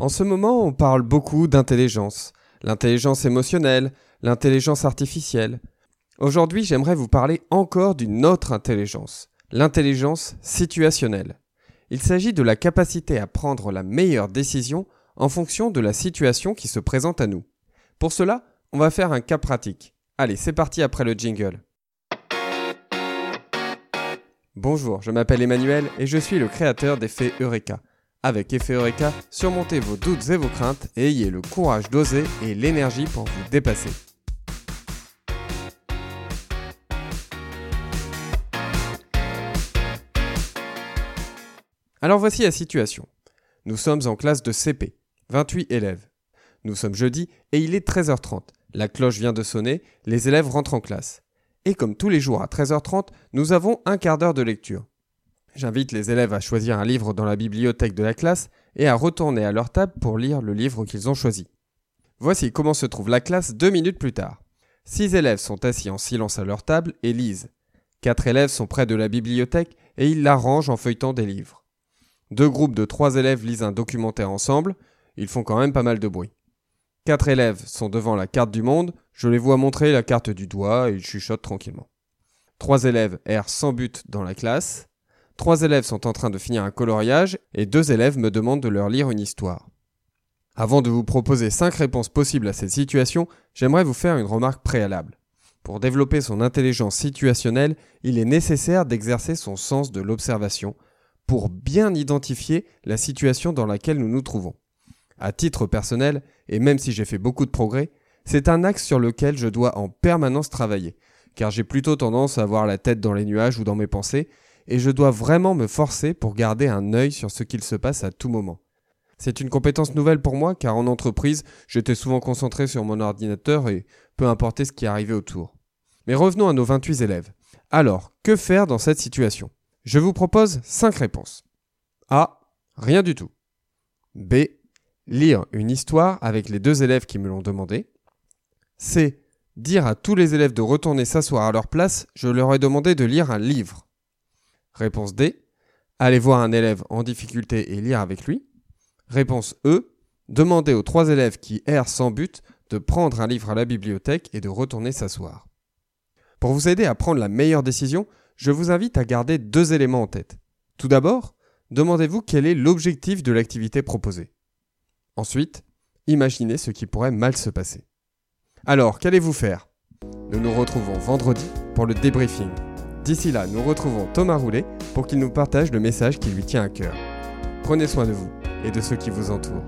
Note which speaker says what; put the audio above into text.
Speaker 1: En ce moment, on parle beaucoup d'intelligence. L'intelligence émotionnelle, l'intelligence artificielle. Aujourd'hui, j'aimerais vous parler encore d'une autre intelligence, l'intelligence situationnelle. Il s'agit de la capacité à prendre la meilleure décision en fonction de la situation qui se présente à nous. Pour cela, on va faire un cas pratique. Allez, c'est parti après le jingle. Bonjour, je m'appelle Emmanuel et je suis le créateur d'Effet Eureka. Avec Effet surmontez vos doutes et vos craintes et ayez le courage d'oser et l'énergie pour vous dépasser. Alors voici la situation. Nous sommes en classe de CP, 28 élèves. Nous sommes jeudi et il est 13h30. La cloche vient de sonner, les élèves rentrent en classe. Et comme tous les jours à 13h30, nous avons un quart d'heure de lecture. J'invite les élèves à choisir un livre dans la bibliothèque de la classe et à retourner à leur table pour lire le livre qu'ils ont choisi. Voici comment se trouve la classe deux minutes plus tard. Six élèves sont assis en silence à leur table et lisent. Quatre élèves sont près de la bibliothèque et ils la rangent en feuilletant des livres. Deux groupes de trois élèves lisent un documentaire ensemble, ils font quand même pas mal de bruit. Quatre élèves sont devant la carte du monde, je les vois montrer la carte du doigt et ils chuchotent tranquillement. Trois élèves errent sans but dans la classe. Trois élèves sont en train de finir un coloriage et deux élèves me demandent de leur lire une histoire. Avant de vous proposer cinq réponses possibles à cette situation, j'aimerais vous faire une remarque préalable. Pour développer son intelligence situationnelle, il est nécessaire d'exercer son sens de l'observation pour bien identifier la situation dans laquelle nous nous trouvons. À titre personnel, et même si j'ai fait beaucoup de progrès, c'est un axe sur lequel je dois en permanence travailler, car j'ai plutôt tendance à avoir la tête dans les nuages ou dans mes pensées, et je dois vraiment me forcer pour garder un œil sur ce qu'il se passe à tout moment. C'est une compétence nouvelle pour moi, car en entreprise, j'étais souvent concentré sur mon ordinateur et peu importait ce qui arrivait autour. Mais revenons à nos 28 élèves. Alors, que faire dans cette situation? Je vous propose 5 réponses. A. Rien du tout. B. Lire une histoire avec les deux élèves qui me l'ont demandé. C. Dire à tous les élèves de retourner s'asseoir à leur place, je leur ai demandé de lire un livre. Réponse D. Aller voir un élève en difficulté et lire avec lui. Réponse E. Demander aux trois élèves qui errent sans but de prendre un livre à la bibliothèque et de retourner s'asseoir. Pour vous aider à prendre la meilleure décision, je vous invite à garder deux éléments en tête. Tout d'abord, demandez-vous quel est l'objectif de l'activité proposée. Ensuite, imaginez ce qui pourrait mal se passer. Alors, qu'allez-vous faire? Nous nous retrouvons vendredi pour le débriefing. D'ici là, nous retrouvons Thomas Roulet pour qu'il nous partage le message qui lui tient à cœur. Prenez soin de vous et de ceux qui vous entourent.